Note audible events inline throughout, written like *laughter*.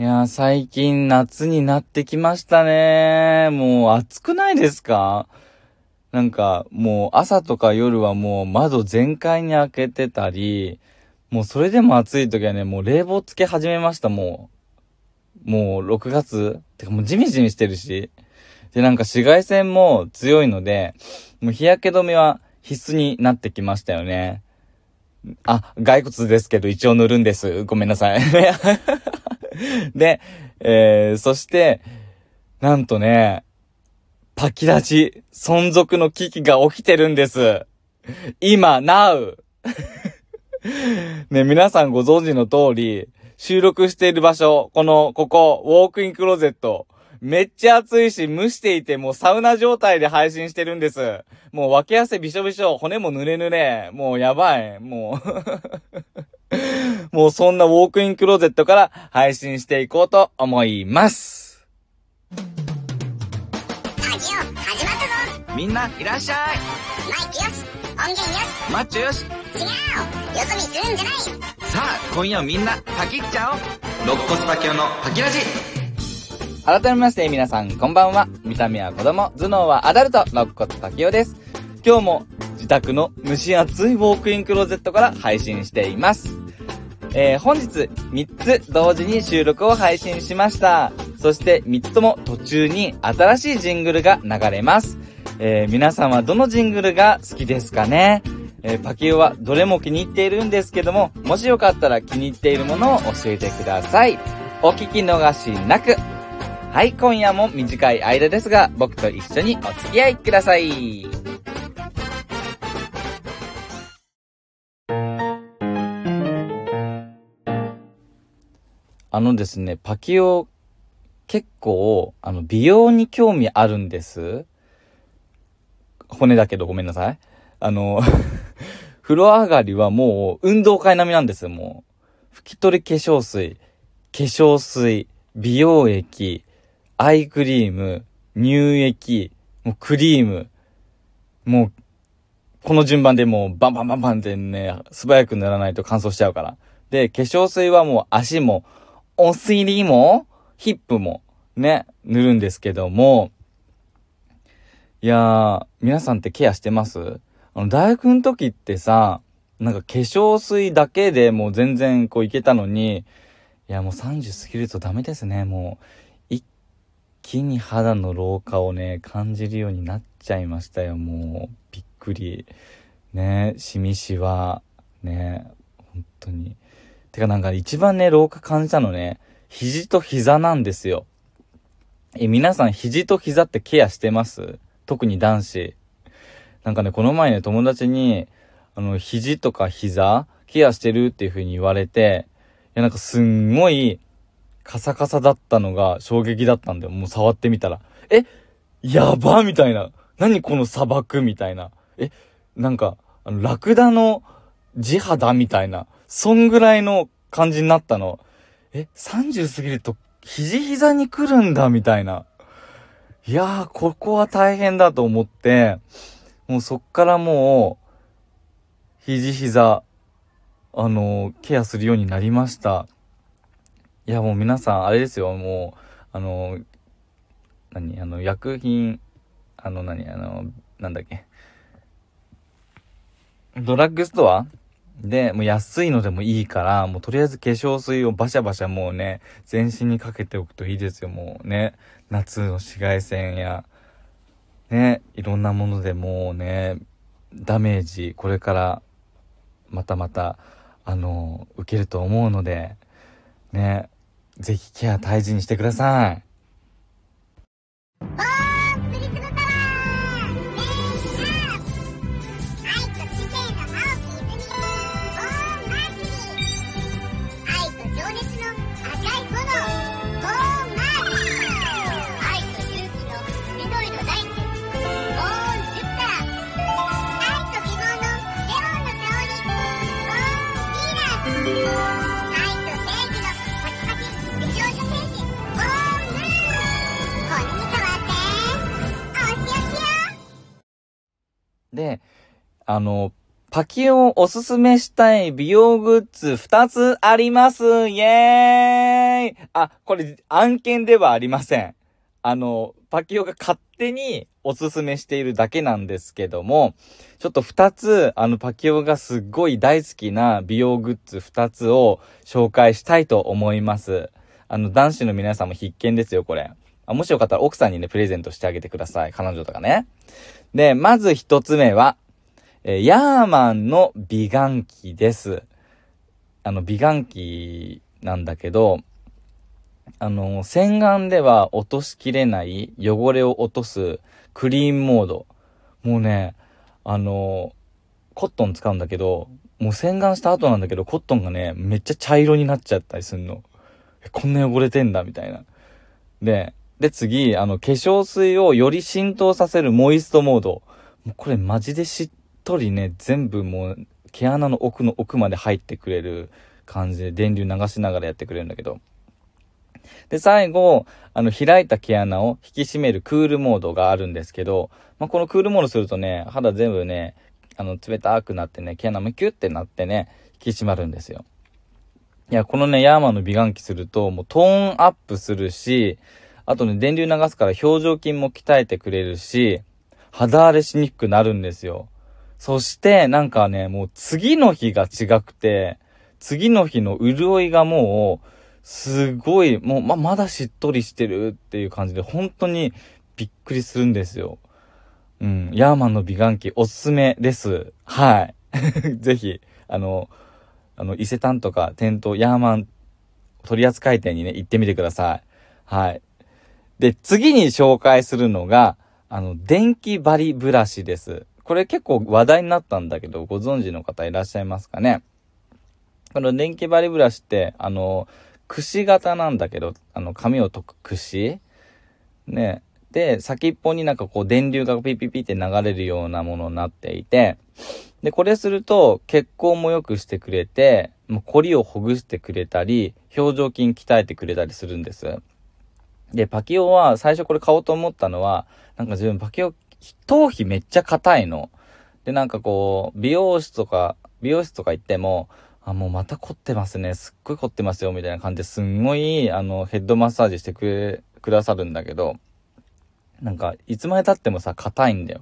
いやー、最近夏になってきましたね。もう暑くないですか？なんか、もう朝とか夜はもう窓全開に開けてたり、もうそれでも暑い時はね、もう冷房つけ始めました、もう。もう6月？てかもうジメジメしてるし。で、なんか紫外線も強いので、もう日焼け止めは必須になってきましたよね。あ、骸骨ですけど一応塗るんです。ごめんなさい。*laughs* *laughs* で、えー、そして、なんとね、パキラジ、存続の危機が起きてるんです。今、now! *laughs* ね、皆さんご存知の通り、収録している場所、この、ここ、ウォークインクローゼット、めっちゃ暑いし、蒸していて、もうサウナ状態で配信してるんです。もう分け汗びしょびしょ、骨も濡れ濡れ、もうやばい、もうもうそんなウォークインクローゼットから配信していこうと思います。ラジオ、始まったぞ。みんな、いらっしゃい。マイクよし。音源よし。マッチョよし。違う。よそ見するんじゃない。さあ、今夜みんな、パキっちゃおう。肋骨パキオのパキラジ。改めまして皆さんこんばんは。見た目は子供、頭脳はアダルト、肋骨パキオです。今日も自宅の蒸し暑いウォークインクローゼットから配信しています。えー、本日3つ同時に収録を配信しました。そして3つとも途中に新しいジングルが流れます。えー、皆さんはどのジングルが好きですかね？えー、パキオはどれも気に入っているんですけども、もしよかったら気に入っているものを教えてください。お聞き逃しなく。はい、今夜も短い間ですが、僕と一緒にお付き合いください。あのですね、パキオ、結構、あの、美容に興味あるんです。骨だけどごめんなさい。あの *laughs* 風呂上がりはもう運動会並みなんですよ、もう。拭き取り化粧水、化粧水、美容液、アイクリーム、乳液、もうクリーム、もう、この順番でもうバンバンバンバンってね、素早く塗らないと乾燥しちゃうから。で、化粧水はもう足も、お尻も、ヒップも、ね、塗るんですけども、いやー、皆さんってケアしてます？あの、大学の時ってさ、なんか化粧水だけでもう全然こういけたのに、いやもう30過ぎるとダメですね、もう。一気に肌の老化をね、感じるようになっちゃいましたよ、もう。びっくり。ね、しみしわ。ね、本当に。てかなんか一番ね、老化感じたのね、肘と膝なんですよ。え、皆さん肘と膝ってケアしてます？特に男子。なんかね、この前ね、友達に、あの、肘とか膝、ケアしてるっていう風に言われて、いや、なんかすんごい、カサカサだったのが衝撃だったんだよ。もう触ってみたら。えやばみたいな。何この砂漠？みたいな。えなんか、あの、ラクダの地肌？みたいな。そんぐらいの感じになったの。え、30過ぎると、肘膝に来るんだ、みたいな。いやー、ここは大変だと思って、もうそっからもう、肘膝、あのー、ケアするようになりました。いや、もう皆さん、あれですよ、もう、あの、何、あの、薬品、あの、何、あの、なんだっけ。ドラッグストアで、もう安いのでもいいから、もうとりあえず化粧水をバシャバシャもうね、全身にかけておくといいですよ、もうね。夏の紫外線や、ね、いろんなものでもうね、ダメージ、これから、またまた、あの、受けると思うので、ね、ぜひケア大事にしてください。で、あの、パキをおすすめしたい美容グッズ2つありますイェーに、あ、これ案件ではありません。あの、パキオが勝手におすすめしているだけなんですけども、ちょっと二つ、あの、パキオがすっごい大好きな美容グッズ二つを紹介したいと思います。あの、男子の皆さんも必見ですよ、これ。あもしよかったら奥さんにね、プレゼントしてあげてください。彼女とかね。で、まず一つ目は、え、ヤーマンの美顔器です。あの、美顔器なんだけど、あの、洗顔では落としきれない汚れを落とすクリーンモード。もうね、あの、コットン使うんだけど、もう洗顔した後なんだけど、コットンがね、めっちゃ茶色になっちゃったりすんの。こんな汚れてんだ、みたいな。で、で、次、あの、化粧水をより浸透させるモイストモード。もうこれマジでしっとりね、全部もう、毛穴の奥の奥まで入ってくれる感じで電流流しながらやってくれるんだけど。で、最後、あの、開いた毛穴を引き締めるクールモードがあるんですけど、まあ、このクールモードするとね、肌全部ね、あの、冷たくなってね、毛穴もキュッてなってね、引き締まるんですよ。いや、このね、ヤーマンの美顔器すると、もうトーンアップするし、あとね、電流流すから表情筋も鍛えてくれるし、肌荒れしにくくなるんですよ。そして、なんかね、もう次の日が違くて、次の日の潤いがもう、すごい、もう、ま、まだしっとりしてるっていう感じで、本当にびっくりするんですよ。うん、ヤーマンの美顔器おすすめです。はい。*laughs* ぜひ、あの、あの、伊勢丹とか店頭、ヤーマン取扱店にね、行ってみてください。はい。で、次に紹介するのが、あの、電気バリブラシです。これ結構話題になったんだけど、ご存知の方いらっしゃいますかね？この電気バリブラシって、あの、串型なんだけど、あの、紙を解く串ね。で、先っぽになんかこう電流がピピピって流れるようなものになっていて、で、これすると血行も良くしてくれて、もうコリをほぐしてくれたり、表情筋鍛えてくれたりするんです。で、パキオは最初これ買おうと思ったのは、なんか自分パキオ頭皮めっちゃ硬いの。で、なんかこう、美容室とか、美容室とか行っても、あ、もうまた凝ってますね。すっごい凝ってますよ、みたいな感じですんごい、あの、ヘッドマッサージしてくれ、くださるんだけど、なんか、いつまで経ってもさ、硬いんだよ。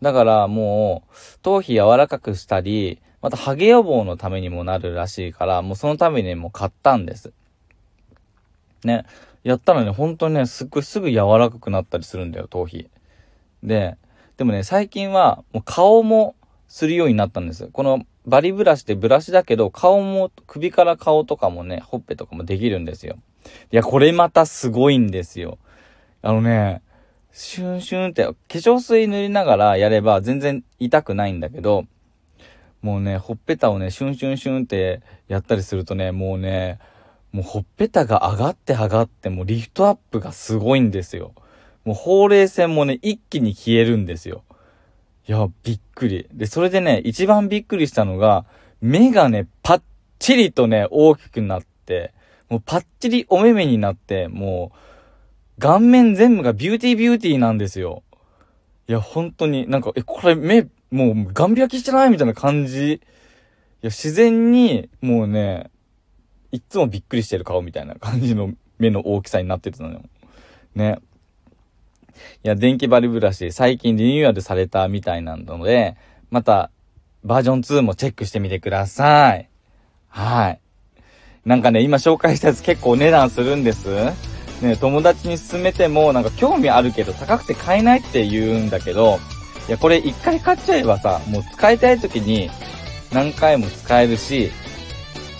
だからもう、頭皮柔らかくしたり、またハゲ予防のためにもなるらしいから、もうそのためにもう買ったんです。ね。やったらね、本当にね、すっごいすぐ柔らかくなったりするんだよ、頭皮。で、でもね、最近はもう顔もするようになったんです。このバリブラシってブラシだけど、顔も、首から顔とかもね、ほっぺとかもできるんですよ。いや、これまたすごいんですよ。あのね、シュンシュンって、化粧水塗りながらやれば全然痛くないんだけど、もうね、ほっぺたをね、シュンシュンシュンってやったりするとね、もうね、もうほっぺたが上がって上がって、もうリフトアップがすごいんですよ。もうほうれい線もね、一気に消えるんですよ。いや、びっくり。で、それでね、一番びっくりしたのが、目がね、パッチリとね、大きくなって、もうパッチリお目目になって、もう、顔面全部がビューティービューティーなんですよ。いや、本当に、なんか、え、これ目、もう、ガン開きしてないみたいな感じ。いや、自然に、もうね、いつもびっくりしてる顔みたいな感じの目の大きさになってたのよ。ね。いや、電気バリブラシ、最近リニューアルされたみたいなので、また、バージョン2もチェックしてみてください。はい。なんかね、今紹介したやつ結構お値段するんです。ね、友達に勧めても、なんか興味あるけど高くて買えないって言うんだけど、いや、これ一回買っちゃえばさ、もう使いたい時に何回も使えるし、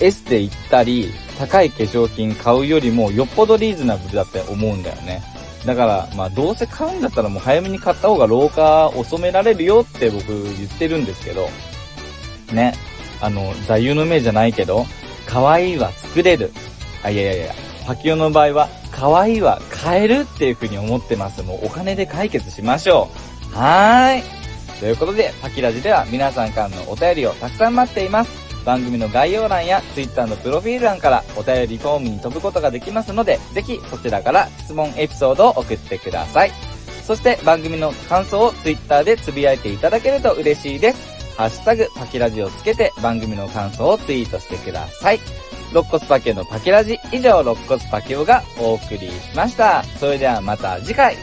エステ行ったり、高い化粧品買うよりもよっぽどリーズナブルだって思うんだよね。だから、まあ、どうせ買うんだったらもう早めに買った方が老化を染められるよって僕言ってるんですけど、ね。あの、座右の銘じゃないけど、可愛いは作れる。あ、いやいやいや、パキオの場合は、可愛いは買えるっていう風に思ってます。もうお金で解決しましょう。はーい。ということで、パキラジでは皆さんからのお便りをたくさん待っています。番組の概要欄や Twitter のプロフィール欄からお便りフォームに飛ぶことができますので、ぜひそちらから質問エピソードを送ってください。そして番組の感想を Twitter でつぶやいていただけると嬉しいです。ハッシュタグパキラジをつけて番組の感想をツイートしてください。肋骨パケオのパケラジ。以上、肋骨パケオがお送りしました。それではまた次回。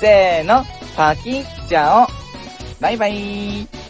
せーの、パキッチャオ。バイバイ。